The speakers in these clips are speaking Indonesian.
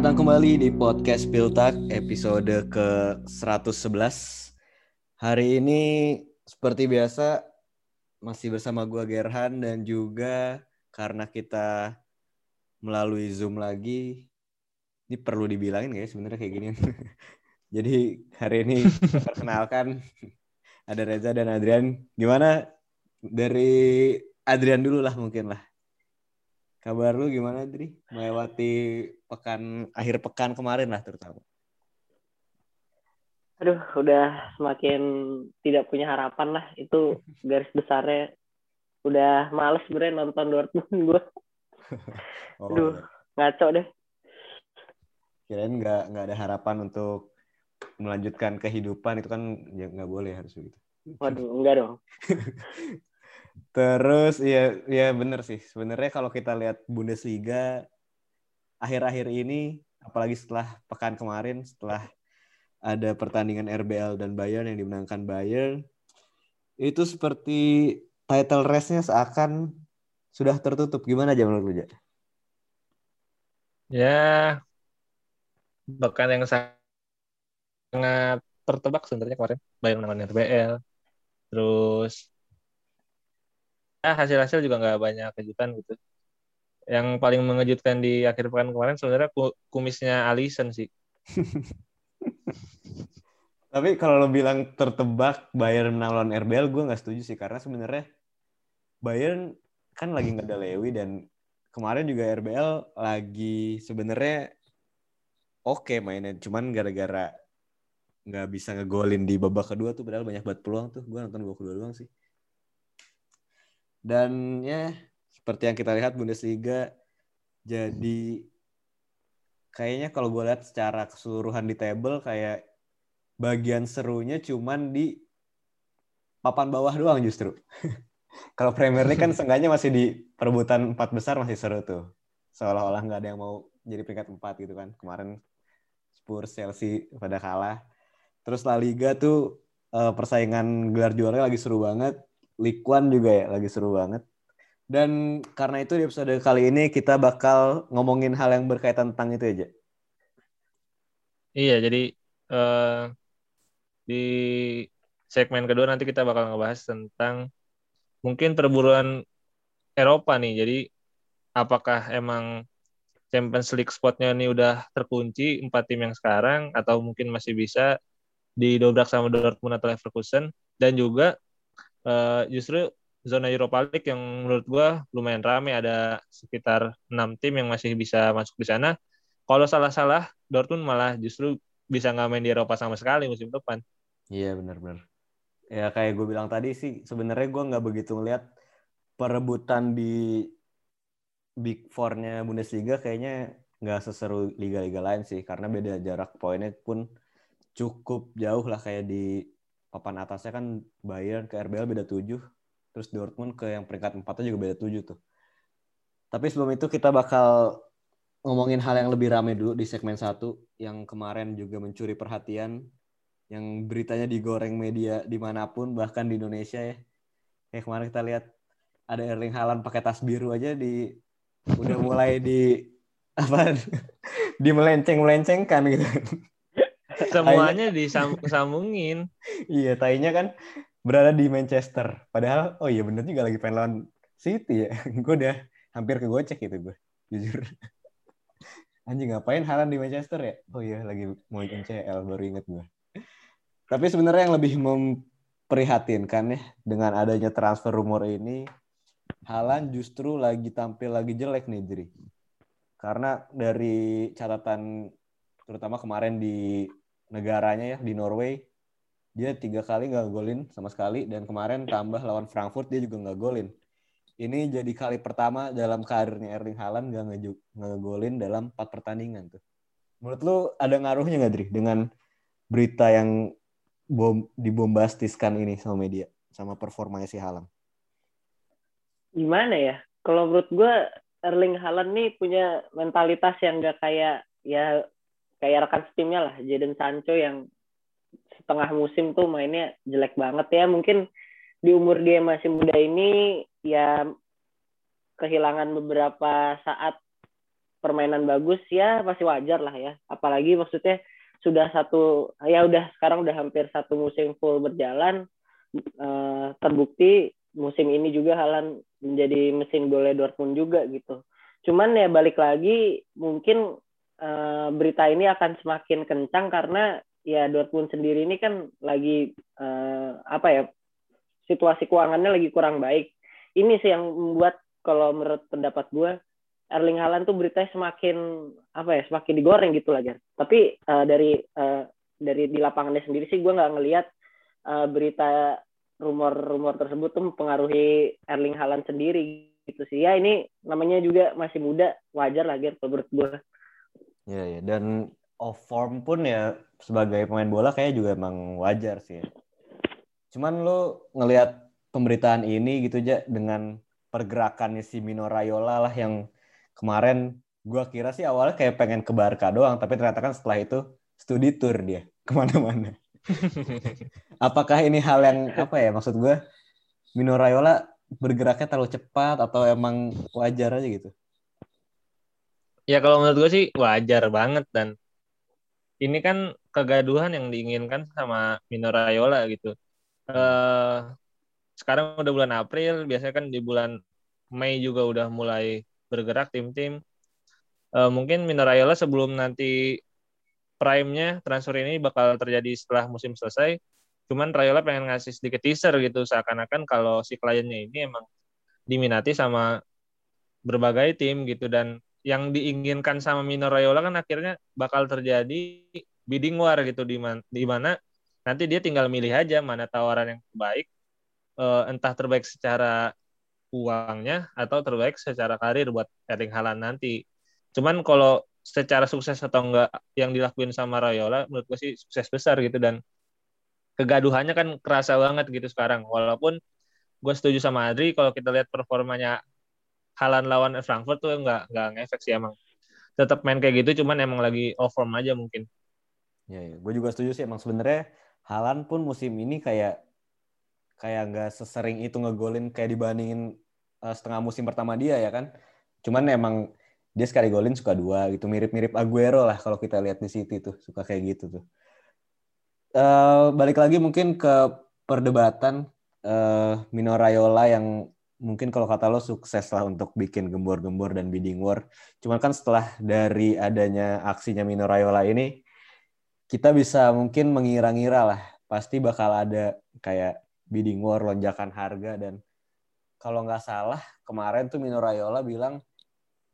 Selamat datang kembali di podcast Piltak episode ke-111. Hari ini seperti biasa masih bersama gua Gerhan dan juga karena kita melalui Zoom lagi ini perlu dibilangin guys sebenarnya kayak gini. Jadi hari ini perkenalkan ada Reza dan Adrian. Gimana dari Adrian dulu lah mungkin lah. Kabar lu gimana, Dri? Melewati pekan akhir pekan kemarin lah terutama. Aduh, udah semakin tidak punya harapan lah. Itu garis besarnya udah males sebenernya nonton Dortmund gue. Oh, Aduh, ngaco deh. kirain nggak nggak ada harapan untuk melanjutkan kehidupan itu kan ya nggak boleh harus begitu. Waduh, enggak dong. Terus ya ya bener sih. Sebenarnya kalau kita lihat Bundesliga akhir-akhir ini apalagi setelah pekan kemarin setelah ada pertandingan RBL dan Bayern yang dimenangkan Bayern itu seperti title race-nya seakan sudah tertutup. Gimana aja menurut lu, Ja? Ya, bahkan yang sangat tertebak sebenarnya kemarin Bayern menang RBL. Terus ya hasil-hasil juga nggak banyak kejutan gitu. Yang paling mengejutkan di akhir pekan kemarin sebenarnya ku- kumisnya Alisson sih. Tapi kalau lo bilang tertebak Bayern menang lawan RBL, gue nggak setuju sih karena sebenarnya Bayern kan lagi nggak ada Lewi dan kemarin juga RBL lagi sebenarnya oke mainnya, cuman gara-gara nggak bisa ngegolin di babak kedua tuh padahal banyak banget peluang tuh gue nonton babak kedua doang sih. Dan ya seperti yang kita lihat Bundesliga jadi kayaknya kalau gue lihat secara keseluruhan di table kayak bagian serunya cuman di papan bawah doang justru. Kalau Premier League kan seenggaknya masih di perebutan empat besar masih seru tuh. Seolah-olah nggak ada yang mau jadi peringkat empat gitu kan. Kemarin Spurs, Chelsea pada kalah. Terus La Liga tuh eh, persaingan gelar juara lagi seru banget. League juga ya lagi seru banget. Dan karena itu di episode kali ini kita bakal ngomongin hal yang berkaitan tentang itu aja. Iya, jadi eh, di segmen kedua nanti kita bakal ngebahas tentang mungkin perburuan Eropa nih. Jadi apakah emang Champions League spotnya ini udah terkunci empat tim yang sekarang atau mungkin masih bisa didobrak sama Dortmund atau Leverkusen dan juga eh, justru zona Europa League yang menurut gua lumayan rame ada sekitar enam tim yang masih bisa masuk di sana. Kalau salah-salah Dortmund malah justru bisa nggak main di Eropa sama sekali musim depan. Iya benar-benar. Ya kayak gue bilang tadi sih sebenarnya gue nggak begitu ngeliat perebutan di Big Four-nya Bundesliga kayaknya nggak seseru liga-liga lain sih karena beda jarak poinnya pun cukup jauh lah kayak di papan atasnya kan Bayern ke RBL beda 7 terus Dortmund ke yang peringkat empatnya juga beda 7 tuh. Tapi sebelum itu kita bakal ngomongin hal yang lebih rame dulu di segmen satu yang kemarin juga mencuri perhatian yang beritanya digoreng media di mana pun bahkan di Indonesia ya kayak kemarin kita lihat ada Erling Haaland pakai tas biru aja di udah mulai di apa di melenceng melencengkan gitu Semuanya disambungin. iya tainya kan berada di Manchester. Padahal oh iya bener juga lagi pengen lawan City ya. Gue udah hampir kegocek gitu gue jujur. Anjing ngapain Haaland di Manchester ya? Oh iya lagi mau MCL baru inget gue tapi sebenarnya yang lebih memprihatinkan ya dengan adanya transfer rumor ini, Haaland justru lagi tampil lagi jelek nih, Dri. Karena dari catatan terutama kemarin di negaranya ya di Norway, dia tiga kali nggak golin sama sekali dan kemarin tambah lawan Frankfurt dia juga nggak golin. Ini jadi kali pertama dalam karirnya Erling Haaland nggak ngeju- ngegolin dalam empat pertandingan tuh. Menurut lu ada ngaruhnya nggak, Dri, dengan berita yang bom dibombastiskan ini sama media sama performanya si Haaland. Gimana ya? Kalau menurut gue Erling Haaland nih punya mentalitas yang gak kayak ya kayak rekan timnya lah, Jadon Sancho yang setengah musim tuh mainnya jelek banget ya. Mungkin di umur dia masih muda ini ya kehilangan beberapa saat permainan bagus ya masih wajar lah ya. Apalagi maksudnya sudah satu ya udah sekarang udah hampir satu musim full berjalan uh, terbukti musim ini juga Halan menjadi mesin golnya Dortmund juga gitu. Cuman ya balik lagi mungkin uh, berita ini akan semakin kencang karena ya Dortmund sendiri ini kan lagi uh, apa ya situasi keuangannya lagi kurang baik. Ini sih yang membuat kalau menurut pendapat gue Erling Haaland tuh beritanya semakin apa ya semakin digoreng gitu lah Tapi uh, dari uh, dari di lapangannya sendiri sih gue nggak ngelihat uh, berita rumor-rumor tersebut tuh mempengaruhi Erling Haaland sendiri gitu sih. Ya ini namanya juga masih muda, wajar lah Ger menurut gue. Ya, ya dan off form pun ya sebagai pemain bola kayak juga emang wajar sih. Cuman lo ngelihat pemberitaan ini gitu aja dengan pergerakannya si Mino Raiola lah yang kemarin gue kira sih awalnya kayak pengen ke Barca doang, tapi ternyata kan setelah itu studi tour dia ke mana-mana. Apakah ini hal yang apa ya maksud gue? Mino Raiola bergeraknya terlalu cepat atau emang wajar aja gitu? Ya kalau menurut gue sih wajar banget dan ini kan kegaduhan yang diinginkan sama Mino Raiola gitu. Uh, sekarang udah bulan April, biasanya kan di bulan Mei juga udah mulai bergerak tim-tim. Uh, mungkin Mino Raiola sebelum nanti prime-nya transfer ini bakal terjadi setelah musim selesai. Cuman Raiola pengen ngasih sedikit teaser gitu seakan-akan kalau si kliennya ini emang diminati sama berbagai tim gitu dan yang diinginkan sama Mino Raiola kan akhirnya bakal terjadi bidding war gitu di mana di mana nanti dia tinggal milih aja mana tawaran yang terbaik uh, entah terbaik secara uangnya atau terbaik secara karir buat Erling Haaland nanti. Cuman kalau secara sukses atau enggak yang dilakuin sama Rayola menurut gue sih sukses besar gitu dan kegaduhannya kan kerasa banget gitu sekarang. Walaupun gue setuju sama Adri kalau kita lihat performanya Haaland lawan Frankfurt tuh enggak enggak ngefek sih emang. Tetap main kayak gitu cuman emang lagi off form aja mungkin. Ya, ya. gue juga setuju sih emang sebenarnya Haaland pun musim ini kayak kayak nggak sesering itu ngegolin kayak dibandingin uh, setengah musim pertama dia ya kan. Cuman emang dia sekali golin suka dua gitu mirip-mirip Aguero lah kalau kita lihat di City tuh suka kayak gitu tuh. Uh, balik lagi mungkin ke perdebatan uh, Mino Raiola yang mungkin kalau kata lo sukses lah untuk bikin gembor-gembor dan bidding war. Cuman kan setelah dari adanya aksinya Mino Raiola ini, kita bisa mungkin mengira-ngira lah pasti bakal ada kayak bidding war, lonjakan harga dan kalau nggak salah kemarin tuh Mino Raiola bilang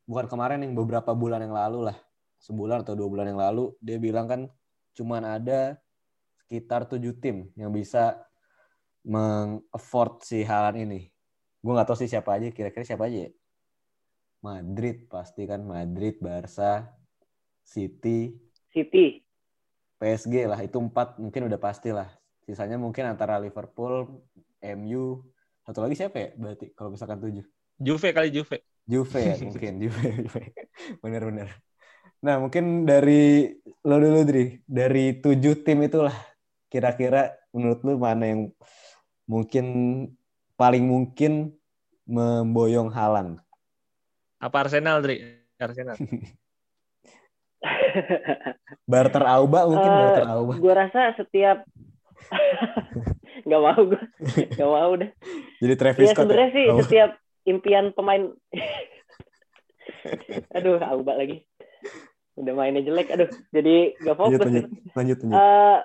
bukan kemarin yang beberapa bulan yang lalu lah sebulan atau dua bulan yang lalu dia bilang kan cuman ada sekitar tujuh tim yang bisa meng-afford si Halan ini. Gue nggak tahu sih siapa aja, kira-kira siapa aja ya? Madrid pasti kan, Madrid, Barca, City, City, PSG lah, itu empat mungkin udah pasti lah. Sisanya mungkin antara Liverpool, MU, satu lagi siapa ya berarti kalau misalkan tujuh? Juve kali Juve. Juve ya mungkin Juve, Juve. Bener-bener. Nah mungkin dari lo dulu Dri, dari tujuh tim itulah kira-kira menurut lu mana yang mungkin paling mungkin memboyong Halan? Apa Arsenal, Dri? Arsenal. Barter Auba mungkin uh, Barter Auba. Gue rasa setiap nggak mau gue nggak mau deh jadi Travis ya, sebenarnya sih oh. setiap impian pemain aduh Auba lagi udah mainnya jelek aduh jadi nggak fokus lanjut, lanjut, lanjut. Uh,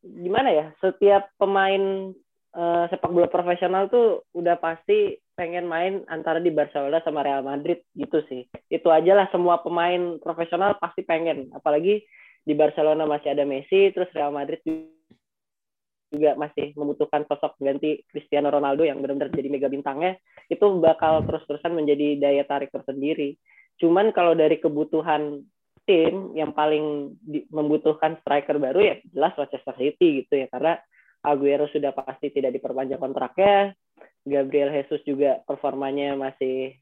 gimana ya setiap pemain uh, sepak bola profesional tuh udah pasti pengen main antara di Barcelona sama Real Madrid gitu sih. Itu aja lah semua pemain profesional pasti pengen. Apalagi di Barcelona masih ada Messi terus Real Madrid juga masih membutuhkan sosok ganti Cristiano Ronaldo yang benar-benar jadi mega bintangnya. Itu bakal terus-terusan menjadi daya tarik tersendiri. Cuman kalau dari kebutuhan tim yang paling membutuhkan striker baru ya jelas Manchester City gitu ya. Karena Aguero sudah pasti tidak diperpanjang kontraknya, Gabriel Jesus juga performanya masih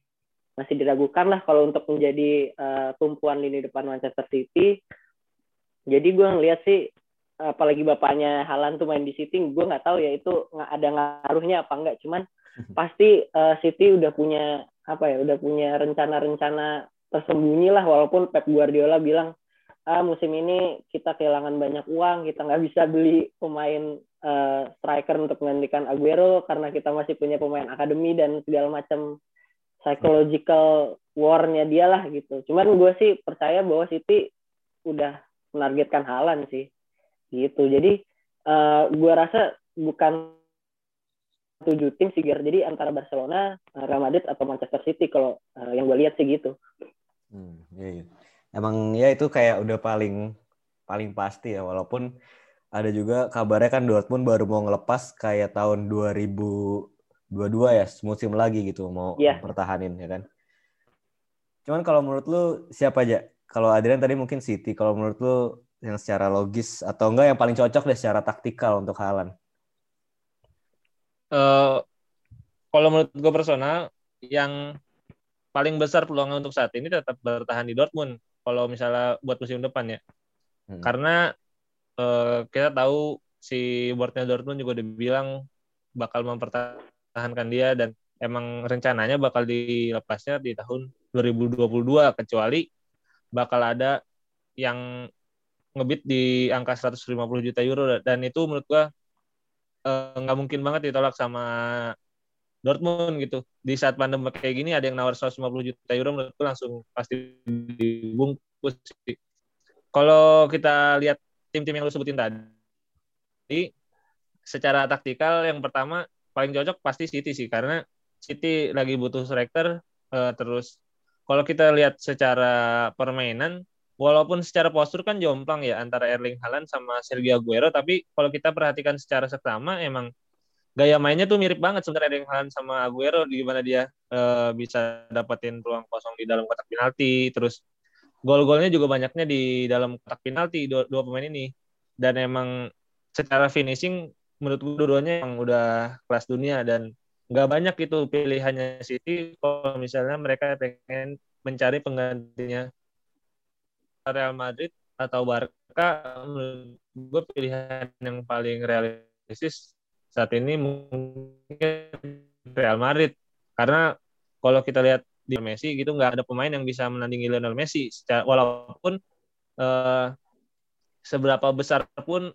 masih diragukan lah kalau untuk menjadi uh, tumpuan lini depan Manchester City. Jadi gue ngeliat sih apalagi bapaknya Halan tuh main di City gue nggak tahu ya itu nggak ada ngaruhnya apa enggak cuman pasti uh, City udah punya apa ya udah punya rencana-rencana tersembunyi lah walaupun Pep Guardiola bilang ah musim ini kita kehilangan banyak uang kita nggak bisa beli pemain uh, striker untuk menggantikan Aguero karena kita masih punya pemain akademi dan segala macam psychological war-nya dia lah gitu cuman gue sih percaya bahwa City udah menargetkan Halan sih gitu jadi uh, gue rasa bukan tujuh tim sih Ger. Jadi antara Barcelona, Real Madrid atau Manchester City kalau uh, yang gue lihat sih gitu. Hmm, iya, iya. Emang ya itu kayak udah paling paling pasti ya walaupun ada juga kabarnya kan Dortmund baru mau ngelepas kayak tahun 2022 ya musim lagi gitu mau yeah. pertahanin ya kan. Cuman kalau menurut lu siapa aja? Kalau Adrian tadi mungkin City, kalau menurut lu yang secara logis atau enggak yang paling cocok deh secara taktikal untuk Haaland? Uh, kalau menurut gue personal yang paling besar peluangnya untuk saat ini tetap bertahan di Dortmund kalau misalnya buat musim depan ya. Hmm. Karena uh, kita tahu si boardnya Dortmund juga dibilang bakal mempertahankan dia dan emang rencananya bakal dilepasnya di tahun 2022 kecuali bakal ada yang ngebit di angka 150 juta euro dan itu menurut gua eh, nggak uh, mungkin banget ditolak sama Dortmund gitu. Di saat pandemi kayak gini ada yang nawar 150 juta euro menurutku langsung pasti dibungkus. Kalau kita lihat tim-tim yang lu sebutin tadi, secara taktikal yang pertama paling cocok pasti City sih karena City lagi butuh striker uh, terus kalau kita lihat secara permainan walaupun secara postur kan jomplang ya antara Erling Haaland sama Sergio Aguero tapi kalau kita perhatikan secara seksama emang gaya mainnya tuh mirip banget sebenarnya dengan Haaland sama Aguero di mana dia uh, bisa dapetin ruang kosong di dalam kotak penalti terus gol-golnya juga banyaknya di dalam kotak penalti dua, dua pemain ini. Dan emang secara finishing menurut gue dua-duanya yang udah kelas dunia. Dan nggak banyak itu pilihannya City kalau misalnya mereka pengen mencari penggantinya. Real Madrid atau Barca menurut gue pilihan yang paling realistis saat ini mungkin Real Madrid. Karena kalau kita lihat di Messi gitu nggak ada pemain yang bisa menandingi Lionel Messi. Secara, walaupun uh, seberapa besar pun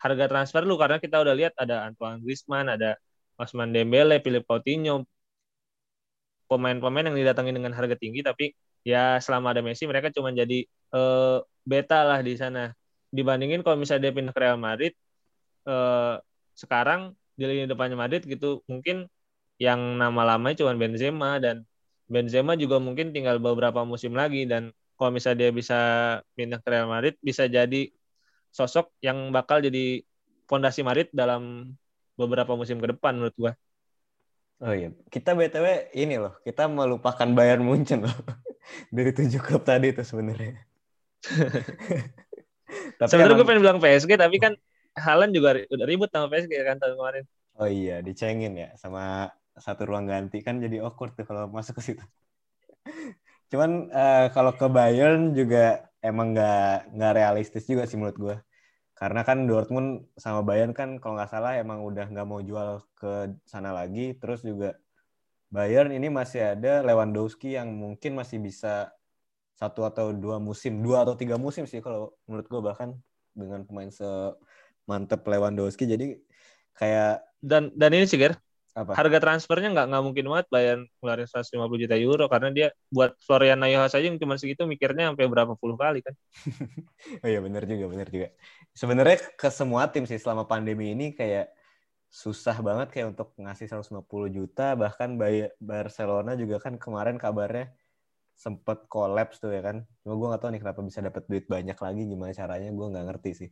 harga transfer lu karena kita udah lihat ada Antoine Griezmann, ada Osman Dembele, Philip Coutinho. Pemain-pemain yang didatangi dengan harga tinggi tapi ya selama ada Messi mereka cuma jadi uh, beta lah di sana. Dibandingin kalau misalnya dia pindah ke Real Madrid uh, sekarang di lini depannya Madrid gitu mungkin yang nama lamanya cuma Benzema dan Benzema juga mungkin tinggal beberapa musim lagi dan kalau misalnya dia bisa pindah ke Real Madrid bisa jadi sosok yang bakal jadi fondasi Madrid dalam beberapa musim ke depan menurut gua. Oh iya, kita btw ini loh, kita melupakan Bayern Munchen loh dari tujuh klub tadi itu sebenarnya. sebenarnya gue pengen bilang PSG tapi kan Halan juga udah ribut sama PSG kan tahun kemarin. Oh iya, dicengin ya sama satu ruang ganti kan jadi awkward tuh kalau masuk ke situ. Cuman uh, kalau ke Bayern juga emang nggak nggak realistis juga sih menurut gue. Karena kan Dortmund sama Bayern kan kalau nggak salah emang udah nggak mau jual ke sana lagi. Terus juga Bayern ini masih ada Lewandowski yang mungkin masih bisa satu atau dua musim, dua atau tiga musim sih kalau menurut gue bahkan dengan pemain se mantep Lewandowski jadi kayak dan dan ini sih Ger apa? harga transfernya nggak nggak mungkin banget bayar ngeluarin 150 juta euro karena dia buat Florian Neuhaus aja yang cuma segitu mikirnya sampai berapa puluh kali kan. Oh iya benar juga benar juga. Sebenarnya ke semua tim sih selama pandemi ini kayak susah banget kayak untuk ngasih 150 juta. Bahkan Barcelona juga kan kemarin kabarnya sempet kolaps tuh ya kan. Cuma gue gak tahu nih kenapa bisa dapat duit banyak lagi gimana caranya gue nggak ngerti sih.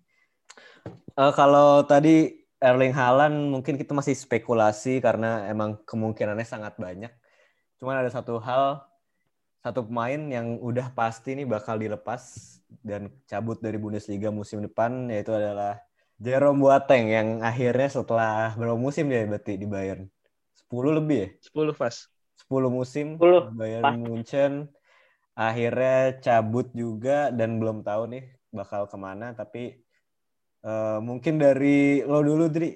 Uh, kalau tadi Erling Haaland mungkin kita masih spekulasi karena emang kemungkinannya sangat banyak. Cuman ada satu hal, satu pemain yang udah pasti nih bakal dilepas dan cabut dari Bundesliga musim depan yaitu adalah Jerome Boateng yang akhirnya setelah berapa musim dia berarti di Bayern? 10 lebih ya? 10 pas. 10 musim 10. Bayern pas. Munchen akhirnya cabut juga dan belum tahu nih bakal ke mana tapi Uh, mungkin dari lo dulu, Dri.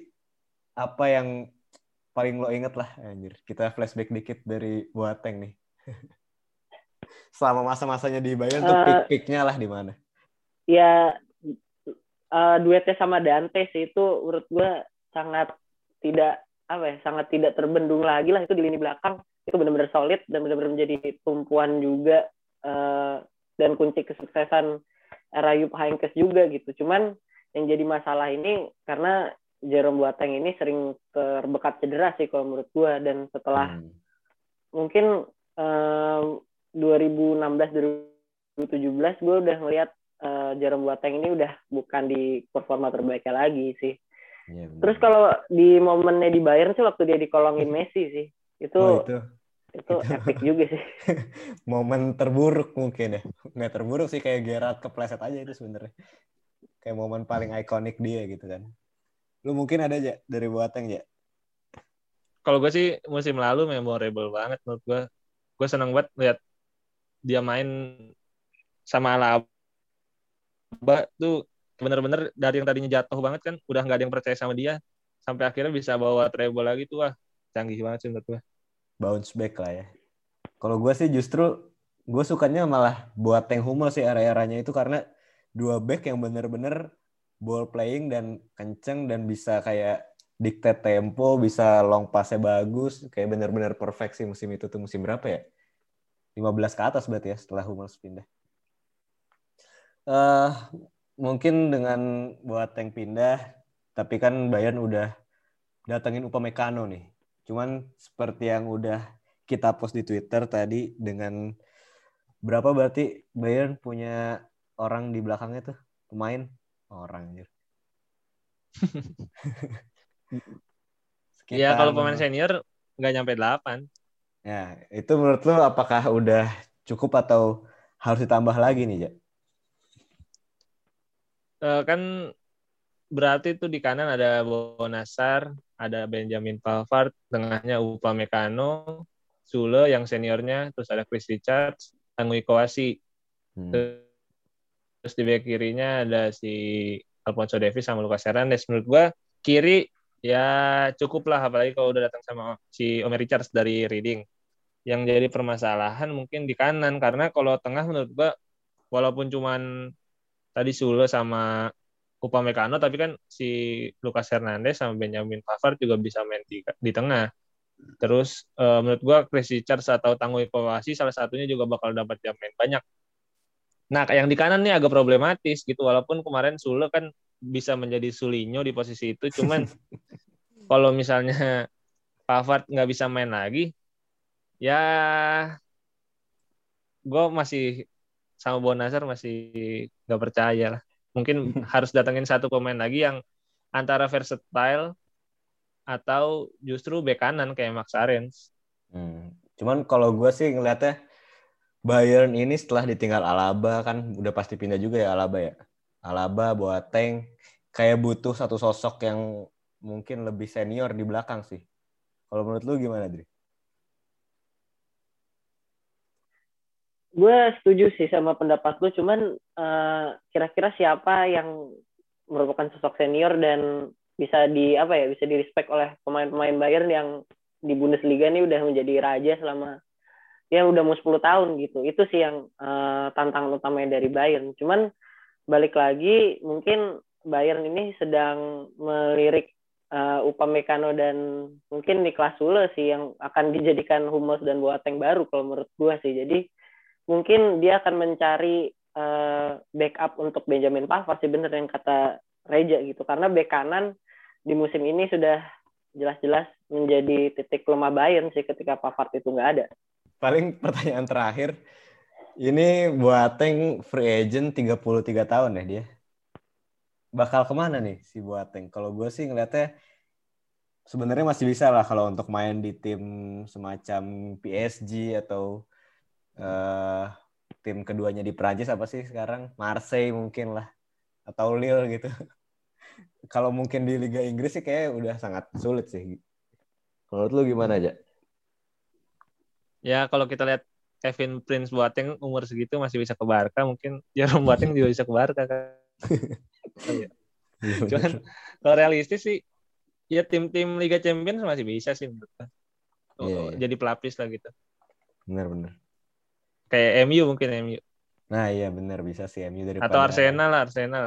Apa yang paling lo inget lah, anjir. Kita flashback dikit dari Boateng nih. Selama masa-masanya di Bayern tuh Eh, peak-peaknya lah di mana? ya eh, duetnya sama Dante sih itu menurut gue sangat tidak apa ya sangat tidak terbendung lagi lah itu di lini belakang itu benar-benar solid dan benar-benar menjadi tumpuan juga eh, dan kunci kesuksesan era Jupp Heynckes juga gitu cuman yang jadi masalah ini karena Jerome Boateng ini sering terbekat cedera sih kalau menurut gue dan setelah Hmm. mungkin eh, 2016 2017 gue udah ngelihat eh, Jerome Boateng ini udah bukan di performa terbaiknya lagi sih. Bener. Terus kalau di momennya di Bayern sih waktu dia dikolongin Messi sih. Itu Oh, itu itu epic juga sih. momen terburuk mungkin ya. Nggak terburuk sih kayak Gerard kepleset aja itu sebenarnya. Kayak momen paling ikonik dia gitu kan. Lu mungkin ada aja dari Boateng ya? Kalau gue sih musim lalu memorable banget menurut gue. Gue seneng banget lihat dia main sama Alaba tuh bener-bener dari yang tadinya jatuh banget kan udah nggak ada yang percaya sama dia sampai akhirnya bisa bawa treble lagi tuh wah canggih banget sih menurut gue. Bounce back lah ya. Kalau gue sih justru gue sukanya malah Boateng Hummel sih era-eranya itu karena dua back yang bener-bener ball playing dan kenceng dan bisa kayak dictate tempo, bisa long pass-nya bagus, kayak bener-bener perfect sih musim itu tuh musim berapa ya? 15 ke atas berarti ya setelah Hummels pindah. eh mungkin dengan Boateng pindah, tapi kan Bayern udah datengin Upamecano nih. Cuman seperti yang udah kita post di Twitter tadi dengan berapa berarti Bayern punya orang di belakangnya tuh pemain orang anjir. Ya Sekitar- kalau pemain senior nggak nyampe 8. Ya, itu menurut lu apakah udah cukup atau harus ditambah lagi nih, Ja? Eh, kan berarti tuh di kanan ada Bonasar, ada Benjamin Pavard, tengahnya Upamecano, Sule yang seniornya, terus ada Chris Richards, Tanguy Kowasi. Hmm. Terus di back kirinya ada si Alfonso Davies sama Lucas Hernandez. Menurut gua kiri ya cukup lah apalagi kalau udah datang sama si Omer Richards dari Reading. Yang jadi permasalahan mungkin di kanan karena kalau tengah menurut gua walaupun cuman tadi Sule sama Upamecano tapi kan si Lucas Hernandez sama Benjamin Pavard juga bisa main di, di tengah. Terus eh, menurut gua Chris Richards atau Tanguy Kowasi salah satunya juga bakal dapat jam main banyak. Nah, yang di kanan nih agak problematis gitu walaupun kemarin Sule kan bisa menjadi Sulinho di posisi itu cuman kalau misalnya Pavard nggak bisa main lagi ya gue masih sama Bonasar masih nggak percaya lah mungkin harus datengin satu pemain lagi yang antara versatile atau justru bek kanan kayak Max Arens Hmm. Cuman kalau gue sih ngeliatnya Bayern ini setelah ditinggal Alaba kan udah pasti pindah juga ya Alaba ya. Alaba, Boateng kayak butuh satu sosok yang mungkin lebih senior di belakang sih. Kalau menurut lu gimana, Dri? gue setuju sih sama pendapat lu cuman eh, kira-kira siapa yang merupakan sosok senior dan bisa di apa ya bisa di respect oleh pemain-pemain Bayern yang di Bundesliga ini udah menjadi raja selama ya udah mau 10 tahun gitu. Itu sih yang eh, tantangan utamanya dari Bayern. Cuman balik lagi mungkin Bayern ini sedang melirik eh, Upamecano dan mungkin Niklas Sule sih yang akan dijadikan Hummels dan Boateng baru kalau menurut gua sih. Jadi mungkin dia akan mencari uh, backup untuk Benjamin Pavard sih bener yang kata Reja gitu. Karena bek kanan di musim ini sudah jelas-jelas menjadi titik lemah Bayern sih ketika Pavard itu nggak ada. Paling pertanyaan terakhir. Ini Boateng free agent 33 tahun ya dia. Bakal ke mana nih si Boateng? Kalau gue sih ngeliatnya sebenarnya masih bisa lah kalau untuk main di tim semacam PSG atau eh, tim keduanya di Prancis apa sih sekarang? Marseille mungkin lah. Atau Lille gitu. kalau mungkin di Liga Inggris sih kayak udah sangat sulit sih. Menurut lu gimana aja? Ya kalau kita lihat Kevin Prince Boateng umur segitu masih bisa ke Barca mungkin Jerome Boateng juga bisa ke Barca kan cuman kalau realistis sih ya tim-tim Liga Champions masih bisa sih menurut. Oh, Iya, iya. jadi pelapis lah gitu Bener-bener. kayak MU mungkin MU Nah iya benar bisa sih MU daripada atau Arsenal lah Arsenal.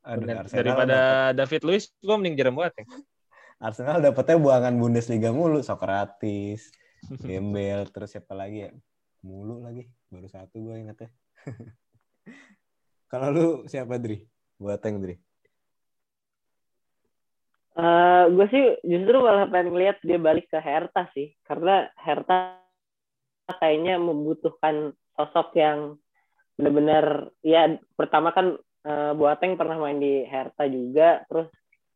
Aduh, Bener. Arsenal daripada dapet- David Luiz gue mending Jerome Boateng. Arsenal dapetnya buangan Bundesliga mulu, Socrates, Gembel, terus siapa lagi ya? Mulu lagi, baru satu gue ingetnya. Kalau lu siapa Dri? Boateng Dri. Eh, gue sih justru malah pengen ngeliat dia balik ke Hertha sih, karena Hertha kayaknya membutuhkan sosok yang benar-benar ya pertama kan eh, Boateng pernah main di Hertha juga, terus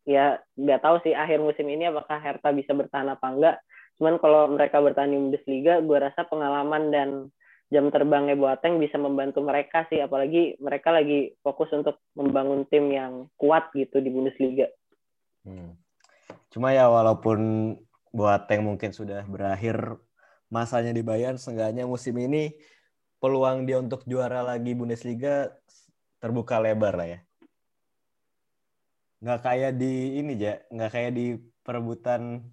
ya nggak tahu sih akhir musim ini apakah Hertha bisa bertahan apa enggak. Cuman kalau mereka bertahan di Bundesliga, gue rasa pengalaman dan jam terbangnya Boateng bisa membantu mereka sih, apalagi mereka lagi fokus untuk membangun tim yang kuat gitu di Bundesliga. Hmm. Cuma ya walaupun Boateng mungkin sudah berakhir masanya di Bayern, seenggaknya musim ini peluang dia untuk juara lagi Bundesliga terbuka lebar lah ya. Nggak kayak di ini ya, nggak kayak di perebutan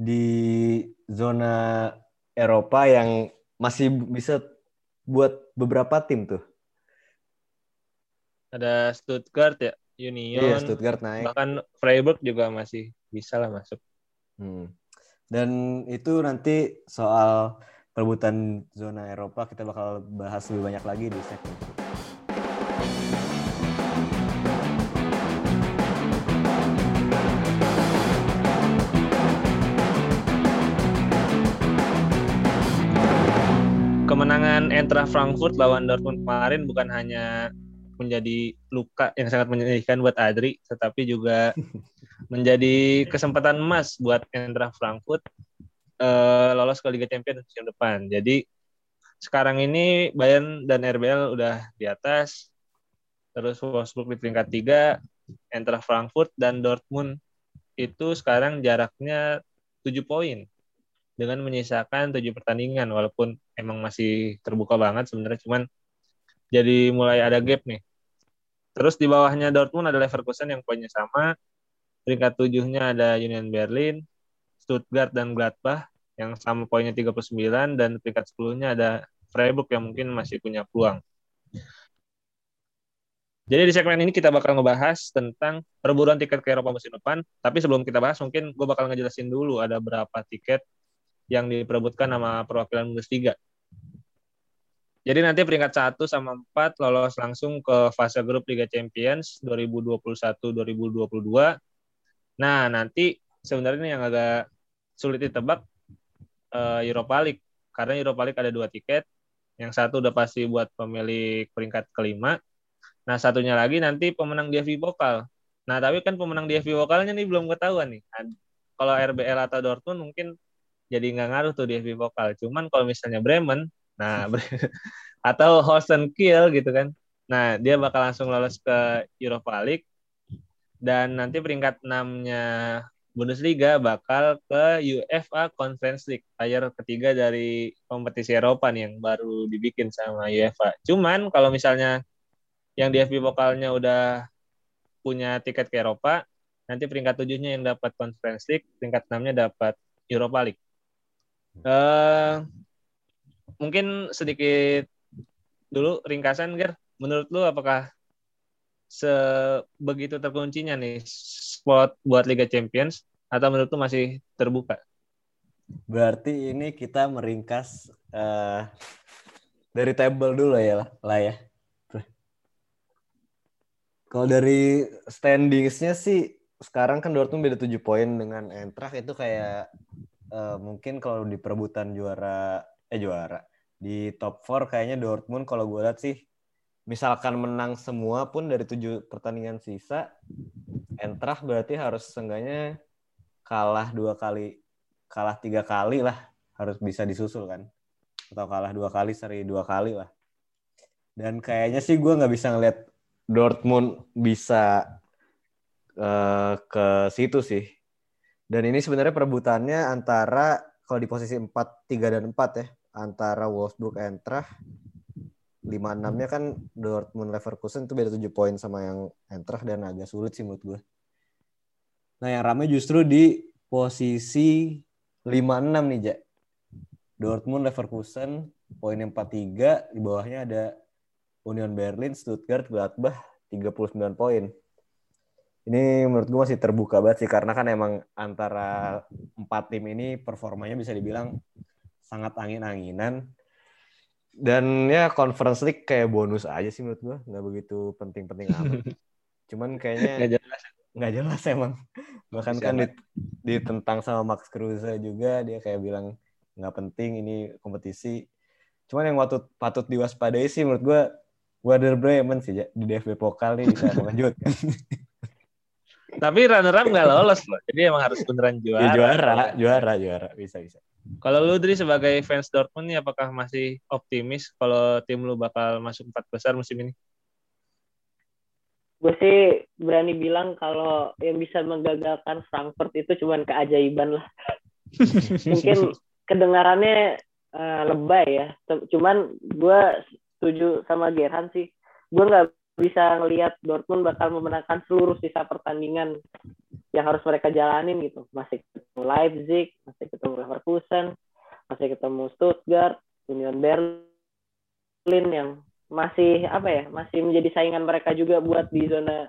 di zona Eropa yang masih bisa buat beberapa tim tuh. Ada Stuttgart ya, Union, Iya, Stuttgart naik. bahkan Freiburg juga masih bisa lah masuk. Hmm. Dan itu nanti soal perebutan zona Eropa kita bakal bahas lebih banyak lagi di segmen berikutnya. Kemenangan Eintracht Frankfurt lawan Dortmund kemarin bukan hanya menjadi luka yang sangat menyedihkan buat Adri, tetapi juga menjadi kesempatan emas buat Eintracht Frankfurt eh, lolos ke Liga Champions musim depan. Jadi sekarang ini Bayern dan RBL udah di atas, terus Wolfsburg di peringkat 3, Eintracht Frankfurt dan Dortmund itu sekarang jaraknya 7 poin dengan menyisakan 7 pertandingan walaupun emang masih terbuka banget sebenarnya cuman jadi mulai ada gap nih. Terus di bawahnya Dortmund ada Leverkusen yang poinnya sama. Peringkat tujuhnya ada Union Berlin, Stuttgart dan Gladbach yang sama poinnya 39 dan peringkat 10-nya ada Freiburg yang mungkin masih punya peluang. Jadi di segmen ini kita bakal ngebahas tentang perburuan tiket ke Eropa musim depan. Tapi sebelum kita bahas, mungkin gue bakal ngejelasin dulu ada berapa tiket yang diperebutkan sama perwakilan Bundesliga. Jadi nanti peringkat 1 sama 4 lolos langsung ke fase grup Liga Champions 2021-2022. Nah, nanti sebenarnya yang agak sulit ditebak eh, Europa League. Karena Europa League ada dua tiket. Yang satu udah pasti buat pemilik peringkat kelima. Nah, satunya lagi nanti pemenang DFB Pokal. Nah, tapi kan pemenang DFB Pokalnya nih belum ketahuan nih. Kalau RBL atau Dortmund mungkin jadi nggak ngaruh tuh DFB Pokal. Cuman kalau misalnya Bremen, nah atau Holstein Kiel gitu kan. Nah, dia bakal langsung lolos ke Europa League dan nanti peringkat 6-nya Bundesliga bakal ke UEFA Conference League, tier ketiga dari kompetisi Eropa nih yang baru dibikin sama UEFA. Cuman kalau misalnya yang DFB Pokalnya udah punya tiket ke Eropa, nanti peringkat tujuhnya yang dapat Conference League, peringkat enamnya dapat Europa League. Eh, mungkin sedikit dulu ringkasan, Ger. Menurut lu apakah sebegitu terkuncinya nih spot buat Liga Champions atau menurut lu masih terbuka? Berarti ini kita meringkas eh, dari table dulu ya lah ya. Kalau dari standingsnya sih sekarang kan Dortmund beda 7 poin dengan Eintracht itu kayak eh, mungkin kalau di perebutan juara eh juara di top 4 kayaknya Dortmund kalau gue lihat sih. Misalkan menang semua pun dari tujuh pertandingan sisa Eintracht berarti harus seenggaknya kalah dua kali kalah tiga kali lah harus bisa disusul kan. Atau kalah dua kali seri dua kali lah. Dan kayaknya sih gue nggak bisa ngeliat Dortmund bisa eh, ke situ sih dan ini sebenarnya perebutannya antara kalau di posisi 4, 3 dan 4 ya antara Wolfsburg Eintracht 5-6-nya kan Dortmund Leverkusen itu beda 7 poin sama yang Eintracht dan agak sulit sih menurut gue. Nah yang ramai justru di posisi 5-6 nih, Ja. Dortmund, Leverkusen, poinnya 43, di bawahnya ada Union Berlin, Stuttgart, Gladbach 39 poin. Ini menurut gue masih terbuka banget sih karena kan emang antara empat tim ini performanya bisa dibilang sangat angin-anginan. Dan ya Conference League kayak bonus aja sih menurut gue, nggak begitu penting-penting amat. Cuman kayaknya Nggak jelas. nggak jelas emang. Bahkan kan dit- ditentang sama Max Kruse juga dia kayak bilang nggak penting ini kompetisi. Cuman yang patut patut diwaspadai sih menurut gue Werder Bremen sih di DFB Pokal nih bisa mengejutkan. Tapi runner up nggak lolos loh. Jadi emang harus beneran juara. Ya, juara, juara, juara, bisa bisa. Kalau lu Dri sebagai fans Dortmund nih apakah masih optimis kalau tim lu bakal masuk empat besar musim ini? Gue sih berani bilang kalau yang bisa menggagalkan Frankfurt itu cuman keajaiban lah. Mungkin kedengarannya eh, lebay ya. Cuman gue setuju sama Gerhan sih. Gue nggak bisa ngelihat Dortmund bakal memenangkan seluruh sisa pertandingan yang harus mereka jalanin gitu. Masih ketemu Leipzig, masih ketemu Leverkusen, masih ketemu Stuttgart, Union Berlin yang masih apa ya masih menjadi saingan mereka juga buat di zona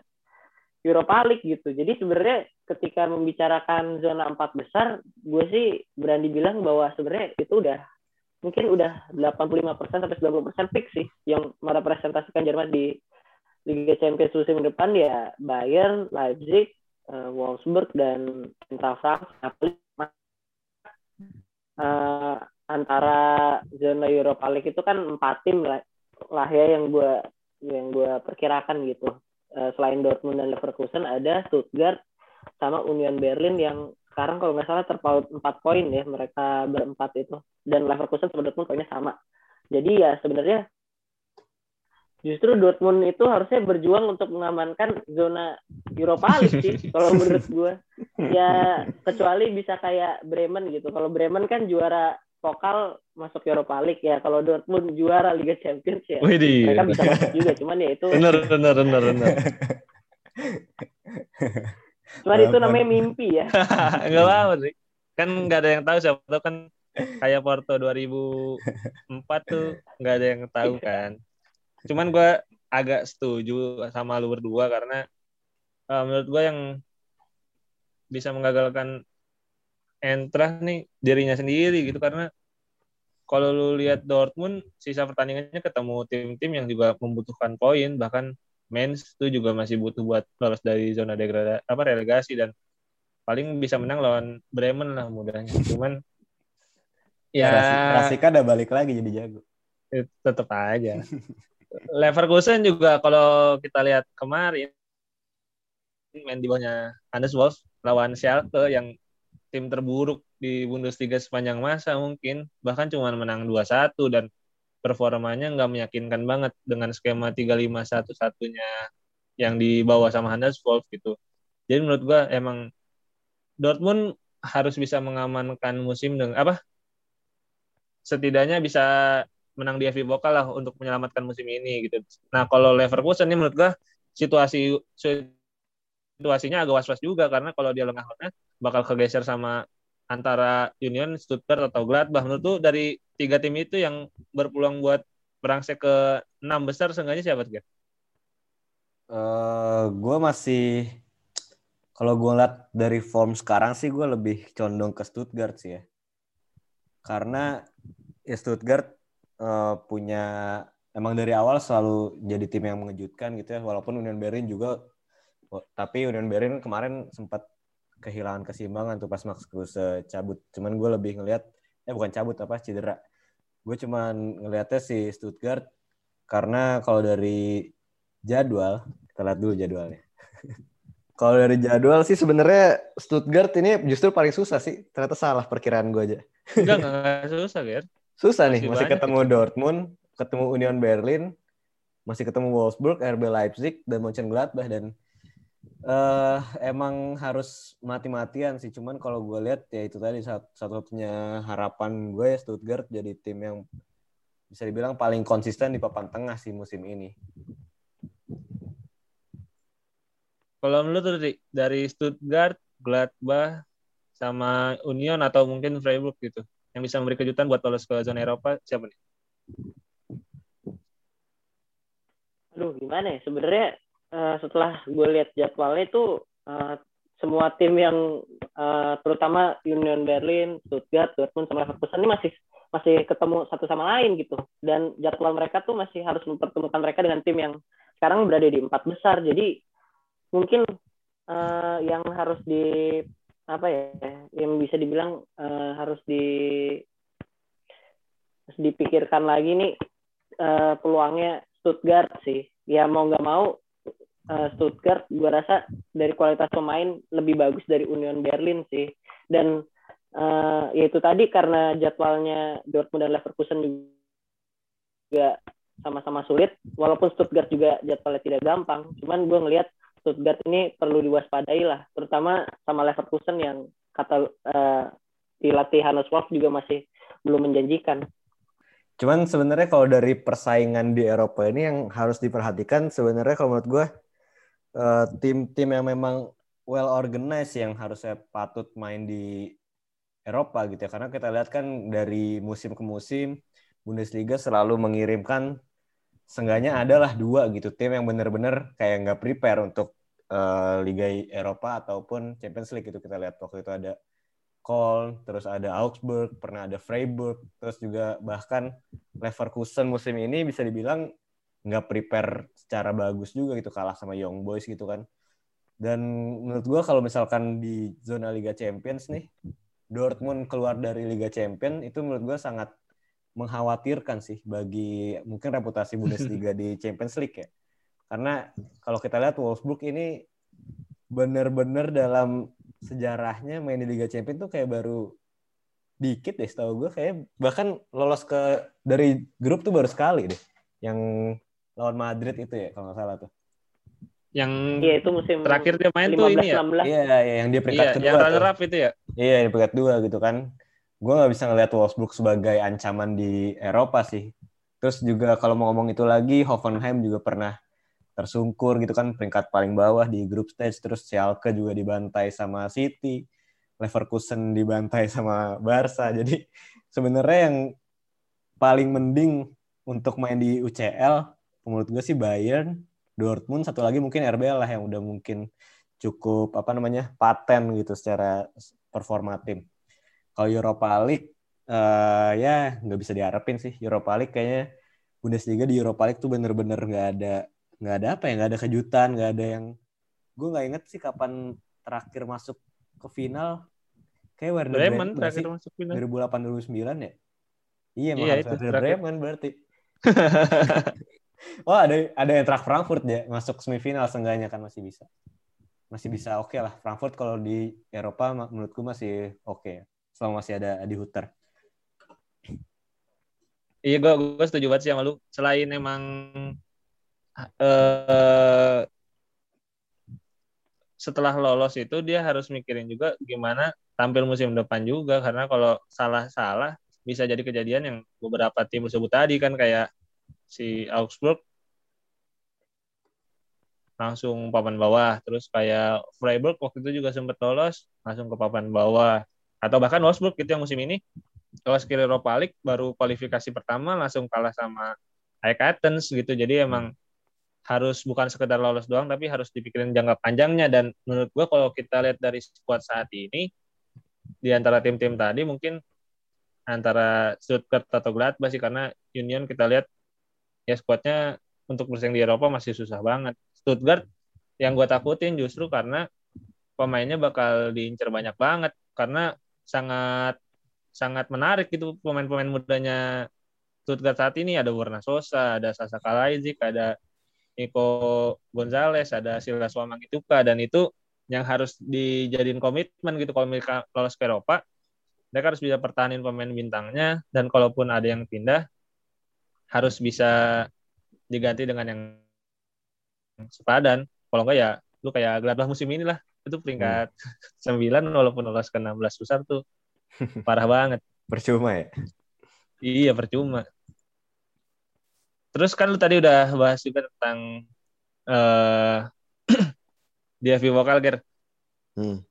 Europa League gitu. Jadi sebenarnya ketika membicarakan zona empat besar, gue sih berani bilang bahwa sebenarnya itu udah mungkin udah 85% sampai 90% fix sih yang merepresentasikan Jerman di Liga Champions musim depan ya Bayern, Leipzig, eh, Wolfsburg dan Eintracht Frankfurt. Eh, antara zona Europa League itu kan empat tim lah, lah ya yang gue yang gue perkirakan gitu. Eh, selain Dortmund dan Leverkusen ada Stuttgart sama Union Berlin yang sekarang kalau nggak salah terpaut 4 poin ya mereka berempat itu dan Leverkusen sama Dortmund poinnya sama. Jadi ya sebenarnya justru Dortmund itu harusnya berjuang untuk mengamankan zona Europa League sih kalau menurut gue. Ya kecuali bisa kayak Bremen gitu. Kalau Bremen kan juara vokal masuk Europa League ya. Kalau Dortmund juara Liga Champions ya. Widih. Mereka bisa masuk juga cuman ya itu Bener, bener, bener, bener. cuman itu namanya mimpi ya. Enggak apa sih. Kan nggak ada yang tahu siapa tahu kan kayak Porto 2004 tuh nggak ada yang tahu kan. Cuman gue agak setuju sama lu berdua karena eh, menurut gue yang bisa menggagalkan Eintracht nih dirinya sendiri gitu. Karena kalau lu lihat Dortmund sisa pertandingannya ketemu tim-tim yang juga membutuhkan poin. Bahkan Mainz itu juga masih butuh buat lolos dari zona degradasi apa relegasi. Dan paling bisa menang lawan Bremen lah mudahnya. Cuman ya Rasika udah balik lagi jadi jago. tetap aja Leverkusen juga kalau kita lihat kemarin main di bawahnya Hannes Wolf lawan Schalke yang tim terburuk di Bundesliga sepanjang masa mungkin bahkan cuma menang 2-1 dan performanya nggak meyakinkan banget dengan skema 3-5-1 satunya yang dibawa sama Hannes Wolf gitu. Jadi menurut gua emang Dortmund harus bisa mengamankan musim dengan apa? Setidaknya bisa menang di FA Pokal lah untuk menyelamatkan musim ini gitu. Nah, kalau Leverkusen ini menurut gua situasi situasinya agak was-was juga karena kalau dia lengah-lengah bakal kegeser sama antara Union, Stuttgart atau Gladbach. Menurut tuh dari tiga tim itu yang berpeluang buat berangsek ke enam besar seenggaknya siapa tuh? Eh, gue masih kalau gue lihat dari form sekarang sih gue lebih condong ke Stuttgart sih ya. Karena ya Stuttgart eh, punya emang dari awal selalu jadi tim yang mengejutkan gitu ya. Walaupun Union Berlin juga tapi Union Berlin kemarin sempat kehilangan keseimbangan tuh pas Max Kruse cabut. Cuman gue lebih ngelihat eh bukan cabut apa cedera. Gue cuman ngelihatnya si Stuttgart karena kalau dari jadwal kita lihat dulu jadwalnya. kalau dari jadwal sih sebenarnya Stuttgart ini justru paling susah sih. Ternyata salah perkiraan gue aja. Enggak, enggak susah, Ger. Susah nih, Masih masih ketemu Dortmund, ketemu Union Berlin, masih ketemu Wolfsburg, RB Leipzig, dan Mönchengladbach dan eh emang harus mati-matian sih. Cuman kalau gue lihat ya itu tadi sat- satu-satunya harapan gue ya Stuttgart jadi tim yang bisa dibilang paling konsisten di papan tengah sih musim ini. Kalau menurut dari, dari Stuttgart, Gladbach, sama Union atau mungkin Freiburg gitu, yang bisa memberi kejutan buat lolos ke zona Eropa siapa nih? Aduh, gimana ya? Sebenarnya uh, setelah gue lihat jadwalnya itu uh, semua tim yang uh, terutama Union Berlin, Stuttgart, Dortmund sama Leverkusen ini masih masih ketemu satu sama lain gitu. Dan jadwal mereka tuh masih harus mempertemukan mereka dengan tim yang sekarang berada di empat besar. Jadi mungkin uh, yang harus di apa ya yang bisa dibilang uh, harus di harus dipikirkan lagi nih uh, peluangnya Stuttgart sih. Ya mau nggak mau uh, Stuttgart gue rasa dari kualitas pemain lebih bagus dari Union Berlin sih. Dan uh, ya itu tadi karena jadwalnya Dortmund dan Leverkusen juga sama-sama sulit walaupun Stuttgart juga jadwalnya tidak gampang. Cuman gue ngelihat Stuttgart ini perlu diwaspadai lah terutama sama Leverkusen yang kata uh, dilatih Hannes Wolf juga masih belum menjanjikan. Cuman sebenarnya kalau dari persaingan di Eropa ini yang harus diperhatikan sebenarnya kalau menurut gue uh, tim-tim yang memang well organized yang harusnya patut main di Eropa gitu ya. Karena kita lihat kan dari musim ke musim Bundesliga selalu mengirimkan seenggaknya adalah dua gitu tim yang benar-benar kayak nggak prepare untuk uh, Liga Eropa ataupun Champions League itu kita lihat waktu itu ada Köln, terus ada Augsburg, pernah ada Freiburg, terus juga bahkan Leverkusen musim ini bisa dibilang nggak prepare secara bagus juga gitu kalah sama Young Boys gitu kan. Dan menurut gue kalau misalkan di zona Liga Champions nih, Dortmund keluar dari Liga Champions itu menurut gue sangat mengkhawatirkan sih bagi mungkin reputasi Bundesliga di Champions League ya. Karena kalau kita lihat Wolfsburg ini benar-benar dalam sejarahnya main di Liga Champions tuh kayak baru dikit deh setahu gue kayak bahkan lolos ke dari grup tuh baru sekali deh yang lawan Madrid itu ya kalau nggak salah tuh. Yang iya, itu musim terakhir dia main 15, tuh ini ya? iya, iya yang dia peringkat iya, kedua yang runner up itu ya? Iya yang peringkat dua gitu kan gue nggak bisa ngeliat Wolfsburg sebagai ancaman di Eropa sih. Terus juga kalau mau ngomong itu lagi Hoffenheim juga pernah tersungkur gitu kan peringkat paling bawah di grup stage. Terus Schalke juga dibantai sama City Leverkusen dibantai sama Barca. Jadi sebenarnya yang paling mending untuk main di UCL menurut gue sih Bayern Dortmund satu lagi mungkin RBL lah yang udah mungkin cukup apa namanya paten gitu secara performa tim kalau Europa League uh, ya nggak bisa diharapin sih. Europa League kayaknya Bundesliga di Europa League tuh bener-bener nggak ada nggak ada apa ya? Nggak ada kejutan nggak ada yang gue nggak inget sih kapan terakhir masuk ke final. Kayak Werder Bremen terakhir masuk final. 2008 2009 ya? Iya iya itu Werder Bremen berarti. Oh ada ada yang terakhir Frankfurt ya masuk semifinal seenggaknya kan masih bisa. Masih bisa oke okay lah. Frankfurt kalau di Eropa menurutku masih oke. okay, selama masih ada di Hutter. Iya, gue gue setuju banget sih sama lu. Selain emang uh, setelah lolos itu dia harus mikirin juga gimana tampil musim depan juga. Karena kalau salah-salah bisa jadi kejadian yang beberapa tim tersebut tadi kan kayak si Augsburg langsung papan bawah. Terus kayak Freiburg waktu itu juga sempat lolos langsung ke papan bawah atau bahkan Wolfsburg gitu yang musim ini kalau skill Europa League baru kualifikasi pertama langsung kalah sama Ajax Athens gitu. Jadi emang harus bukan sekedar lolos doang tapi harus dipikirin jangka panjangnya. Dan menurut gua kalau kita lihat dari squad saat ini di antara tim-tim tadi mungkin antara Stuttgart atau Gladbach sih karena Union kita lihat ya squadnya untuk bersaing di Eropa masih susah banget. Stuttgart yang gue takutin justru karena pemainnya bakal diincar banyak banget. Karena sangat sangat menarik itu pemain-pemain mudanya Stuttgart saat ini. Ada Warna Sosa, ada Sasa Kalajdzic, ada Nico Gonzalez, ada Silas Wamangituka dan itu yang harus dijadiin komitmen gitu. Kalau mereka lolos ke Eropa mereka harus bisa pertahanin pemain bintangnya. Dan kalaupun ada yang pindah harus bisa diganti dengan yang sepadan. Kalau enggak ya lu kayak Gladbach musim ini lah itu peringkat hmm. 9 walaupun lolos ke 16 besar tuh parah banget percuma ya iya percuma Terus kan lu tadi udah bahas juga tentang uh, eh, DFV vokal, Ger. Hmm.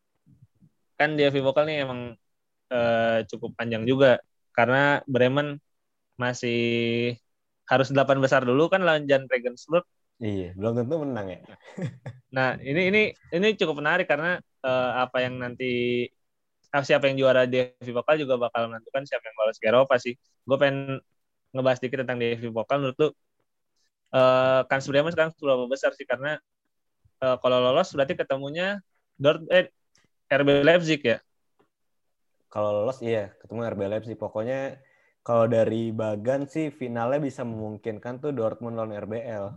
Kan DFV vokal nih emang uh, cukup panjang juga karena Bremen masih harus delapan besar dulu kan lawan Jan Regensburg. Iya, belum tentu menang ya. Nah, ini ini ini cukup menarik karena uh, apa yang nanti uh, siapa yang juara DFB Pokal juga bakal menentukan siapa yang lolos ke Eropa sih. Gue pengen ngebahas dikit tentang DFB Pokal menurut lu uh, kan sebenarnya sekarang seberapa besar sih karena uh, kalau lolos berarti ketemunya Dort eh, RB Leipzig ya. Kalau lolos iya, ketemu RB Leipzig. Pokoknya kalau dari Bagan sih finalnya bisa memungkinkan tuh Dortmund lawan RBL.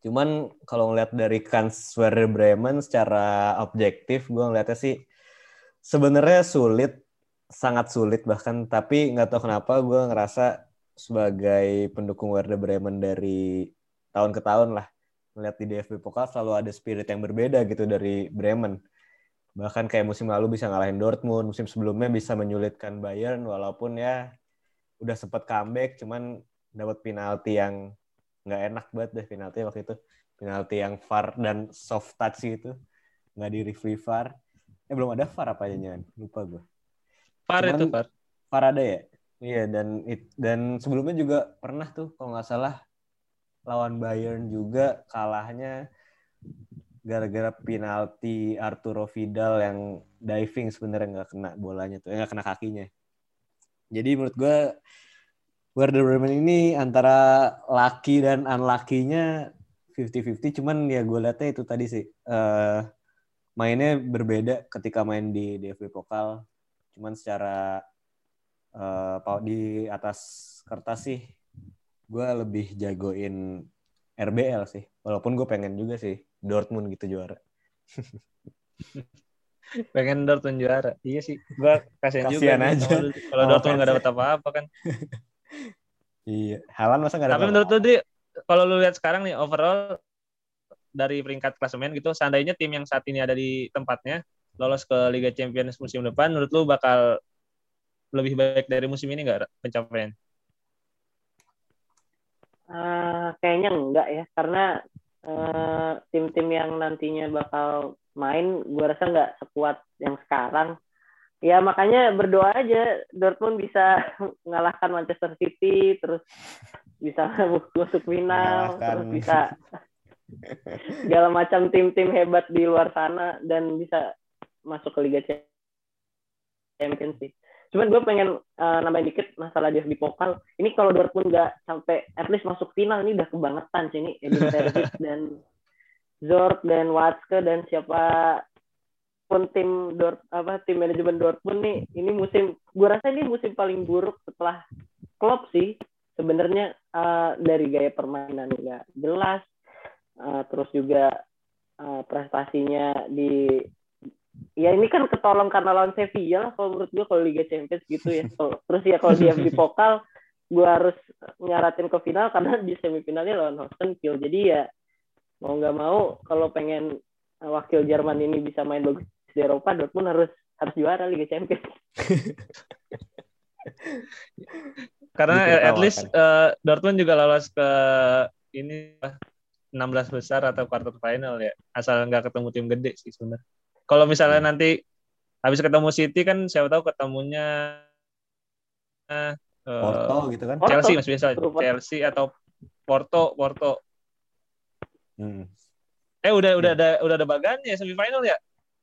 Cuman kalau ngeliat dari kans Werder Bremen secara objektif, gue ngeliatnya sih sebenarnya sulit, sangat sulit bahkan. Tapi nggak tahu kenapa gue ngerasa sebagai pendukung Werder Bremen dari tahun ke tahun lah. Ngeliat di DFB Pokal selalu ada spirit yang berbeda gitu dari Bremen. Bahkan kayak musim lalu bisa ngalahin Dortmund, musim sebelumnya bisa menyulitkan Bayern walaupun ya udah sempat comeback cuman dapat penalti yang nggak enak banget deh penalti waktu itu. Penalti yang far dan soft touch itu nggak di review far eh belum ada far apa aja lupa gue far itu far far ada ya? Iya dan dan sebelumnya juga pernah tuh kalau nggak salah lawan Bayern juga kalahnya gara-gara penalti Arturo Vidal yang diving sebenarnya nggak kena bolanya tuh eh, nggak kena kakinya. Jadi menurut gue Werder Bremen ini antara lucky dan unlucky-nya 50-50 cuman ya gue lihatnya itu tadi sih uh, mainnya berbeda ketika main di DFB Pokal. Cuman secara uh, di atas kertas sih gue lebih jagoin RBL sih. Walaupun gue pengen juga sih Dortmund gitu juara. Pengen Dortmund juara? Iya sih gue kasihan, kasihan juga aja. kalau Dortmund nggak dapat apa-apa kan Iya, Halan masa nggak ada. Tapi menurut lu di kalau lu lihat sekarang nih overall dari peringkat klasemen gitu, seandainya tim yang saat ini ada di tempatnya lolos ke Liga Champions musim depan, menurut lu bakal lebih baik dari musim ini nggak pencapaian? Uh, kayaknya enggak ya, karena uh, tim-tim yang nantinya bakal main, gue rasa nggak sekuat yang sekarang ya makanya berdoa aja Dortmund bisa mengalahkan Manchester City terus bisa masuk final terus bisa segala macam tim-tim hebat di luar sana dan bisa masuk ke Liga Champions sih. Cuman gue pengen uh, nambahin dikit masalah dia di pokal. Ini kalau Dortmund nggak sampai at least masuk final ini udah kebangetan sih ini Edin Terzic dan Zort dan Watzke dan siapa pun tim Dort apa tim manajemen Dortmund nih ini musim gue rasa ini musim paling buruk setelah Klopp sih. Sebenarnya uh, dari gaya permainan nggak jelas. Uh, terus juga uh, prestasinya di ya ini kan ketolong karena lawan Sevilla kalau menurut gue kalau Liga Champions gitu ya. Terus ya kalau dia di pokal gue harus nyaratin ke final karena di semifinalnya lawan Holstein jadi ya mau nggak mau kalau pengen wakil Jerman ini bisa main bagus di Eropa Dortmund harus harus juara Liga Champions. Karena at least uh, Dortmund juga lolos ke ini 16 besar atau quarter final ya. Asal nggak ketemu tim gede sih sebenarnya. Kalau misalnya hmm. nanti habis ketemu City kan siapa tahu ketemunya uh, Porto gitu kan. Chelsea masih biasa. Chelsea atau Porto, Porto. Hmm. Eh udah udah iya. ada udah ada bagannya semifinal ya?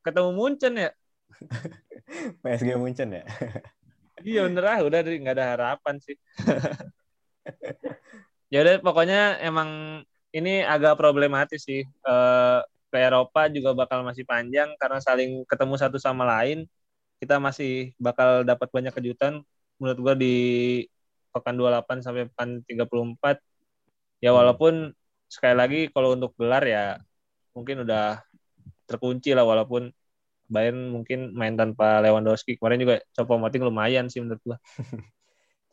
Ketemu Munchen ya? PSG Munchen ya? Iya bener ah udah nggak ada harapan sih. Ya udah pokoknya emang ini agak problematis sih. Uh, ke Eropa juga bakal masih panjang karena saling ketemu satu sama lain kita masih bakal dapat banyak kejutan. Menurut gua di pekan 28 sampai pekan 34 ya walaupun sekali lagi kalau untuk gelar ya mungkin udah terkunci lah walaupun Bayern mungkin main tanpa Lewandowski kemarin juga Copa Moting lumayan sih menurut gua.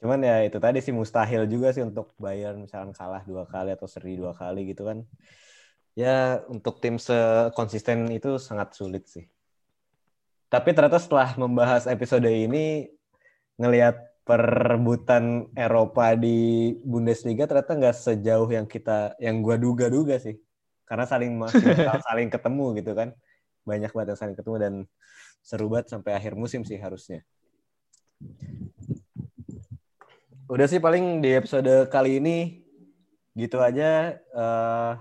Cuman ya itu tadi sih mustahil juga sih untuk Bayern misalkan kalah dua kali atau seri dua kali gitu kan. Ya untuk tim sekonsisten itu sangat sulit sih. Tapi ternyata setelah membahas episode ini ngelihat perebutan Eropa di Bundesliga ternyata nggak sejauh yang kita yang gua duga-duga sih. Karena saling saling ketemu gitu kan banyak banget yang saling ketemu dan seru banget sampai akhir musim sih harusnya. udah sih paling di episode kali ini gitu aja. Uh,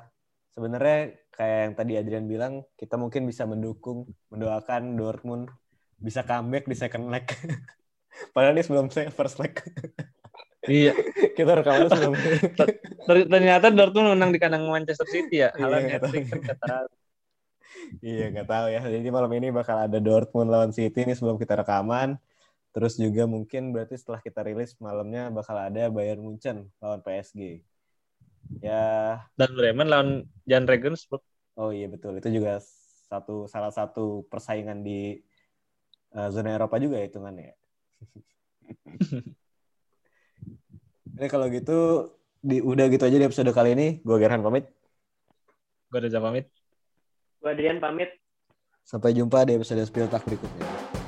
Sebenarnya kayak yang tadi Adrian bilang, kita mungkin bisa mendukung, mendoakan Dortmund bisa comeback di second leg. Padahal ini sebelum first leg. Iya. kita rekaman sebelum. Ternyata Dortmund menang di kandang Manchester City ya. Haaland Iya, hat-trick kan Iya nggak tahu ya. Jadi malam ini bakal ada Dortmund lawan City ini sebelum kita rekaman. Terus juga mungkin berarti setelah kita rilis malamnya bakal ada Bayern Munchen lawan PSG. Ya, dan Bremen lawan Jan Regensburg. oh iya betul. Itu juga satu salah satu persaingan di eh, zona Eropa juga hitungannya. Ini kalau gitu di, udah gitu aja di episode kali ini. Gue Gerhan pamit. Gue ada pamit. Gue Adrian pamit. Sampai jumpa di episode Spill Tak berikutnya.